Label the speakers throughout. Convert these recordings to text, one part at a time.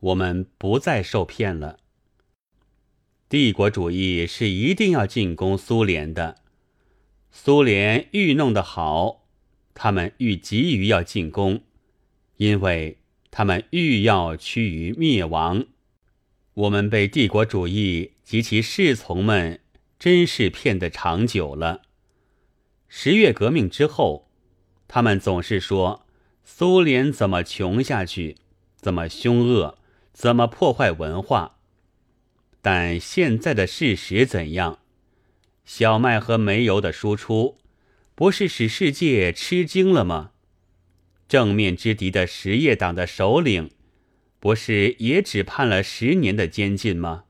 Speaker 1: 我们不再受骗了。帝国主义是一定要进攻苏联的，苏联愈弄得好，他们愈急于要进攻，因为他们愈要趋于灭亡。我们被帝国主义及其侍从们真是骗得长久了。十月革命之后，他们总是说苏联怎么穷下去，怎么凶恶，怎么破坏文化。但现在的事实怎样？小麦和煤油的输出，不是使世界吃惊了吗？正面之敌的实业党的首领，不是也只判了十年的监禁吗？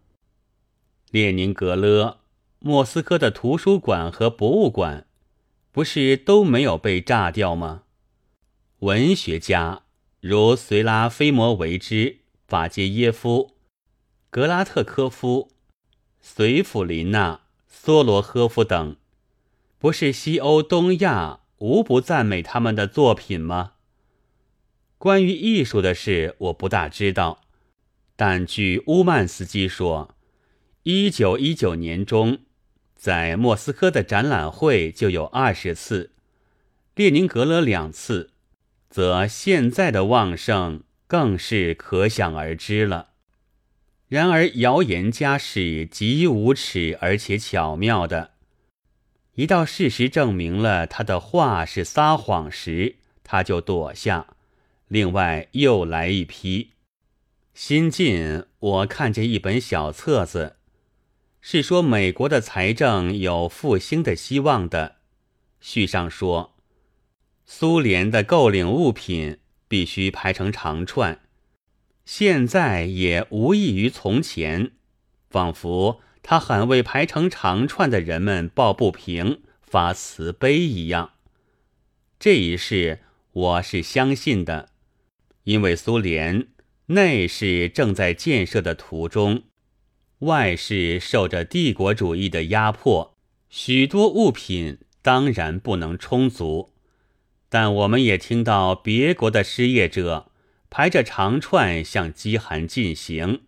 Speaker 1: 列宁格勒、莫斯科的图书馆和博物馆。不是都没有被炸掉吗？文学家如随拉菲摩维之、法捷耶夫、格拉特科夫、随甫林娜、梭罗赫夫等，不是西欧、东亚无不赞美他们的作品吗？关于艺术的事，我不大知道，但据乌曼斯基说，一九一九年中。在莫斯科的展览会就有二十次，列宁格勒两次，则现在的旺盛更是可想而知了。然而谣言家是极无耻而且巧妙的，一到事实证明了他的话是撒谎时，他就躲下。另外又来一批。新近我看见一本小册子。是说美国的财政有复兴的希望的。序上说，苏联的购领物品必须排成长串，现在也无异于从前，仿佛他很为排成长串的人们抱不平、发慈悲一样。这一事我是相信的，因为苏联内是正在建设的途中。外是受着帝国主义的压迫，许多物品当然不能充足，但我们也听到别国的失业者排着长串向饥寒进行。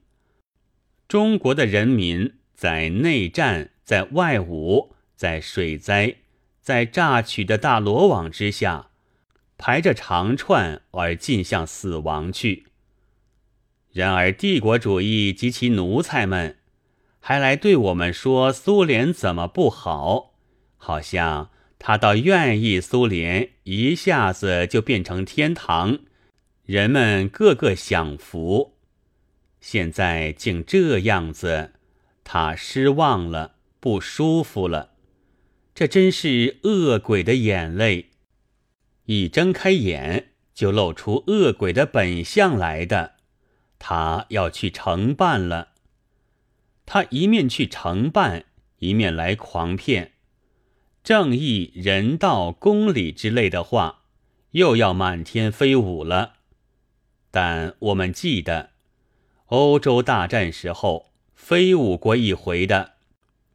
Speaker 1: 中国的人民在内战、在外侮、在水灾、在榨取的大罗网之下，排着长串而进向死亡去。然而帝国主义及其奴才们。还来对我们说苏联怎么不好？好像他倒愿意苏联一下子就变成天堂，人们个个享福。现在竟这样子，他失望了，不舒服了。这真是恶鬼的眼泪，一睁开眼就露出恶鬼的本相来的。他要去承办了。他一面去承办，一面来狂骗，正义、人道、公理之类的话，又要满天飞舞了。但我们记得，欧洲大战时候飞舞过一回的，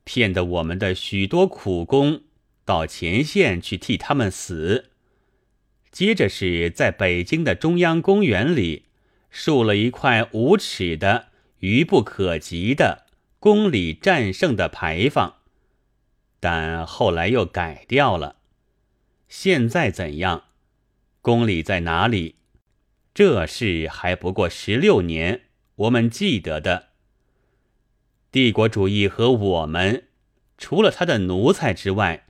Speaker 1: 骗得我们的许多苦工到前线去替他们死。接着是在北京的中央公园里竖了一块无耻的、愚不可及的。公理战胜的牌坊，但后来又改掉了。现在怎样？公理在哪里？这事还不过十六年，我们记得的。帝国主义和我们，除了他的奴才之外，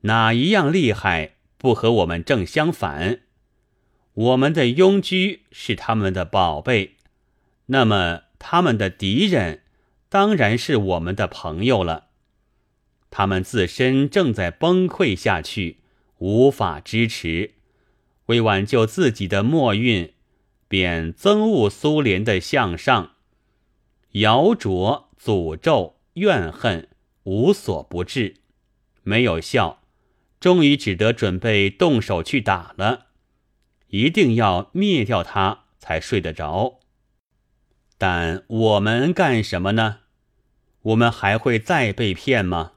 Speaker 1: 哪一样厉害不和我们正相反？我们的拥居是他们的宝贝，那么他们的敌人。当然是我们的朋友了。他们自身正在崩溃下去，无法支持，为挽救自己的末运，便憎恶苏联的向上，谣诼、诅咒、怨恨，无所不至，没有效，终于只得准备动手去打了，一定要灭掉他才睡得着。但我们干什么呢？我们还会再被骗吗？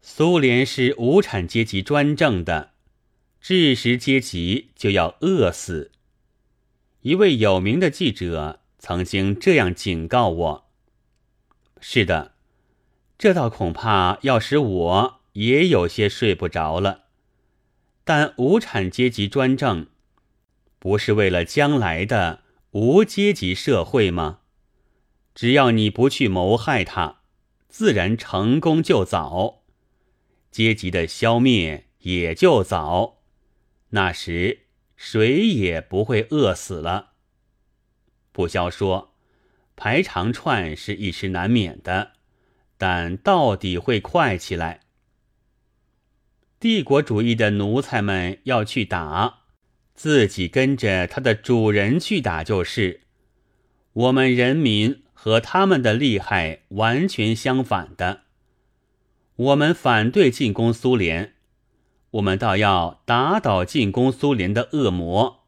Speaker 1: 苏联是无产阶级专政的，知识阶级就要饿死。一位有名的记者曾经这样警告我：“是的，这倒恐怕要使我也有些睡不着了。但无产阶级专政，不是为了将来的无阶级社会吗？只要你不去谋害他，自然成功就早，阶级的消灭也就早。那时。”谁也不会饿死了。不消说，排长串是一时难免的，但到底会快起来。帝国主义的奴才们要去打，自己跟着他的主人去打就是。我们人民和他们的利害完全相反的。我们反对进攻苏联。我们倒要打倒进攻苏联的恶魔，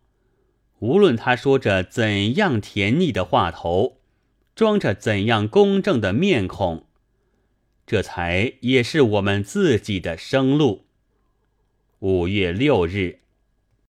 Speaker 1: 无论他说着怎样甜腻的话头，装着怎样公正的面孔，这才也是我们自己的生路。五月六日。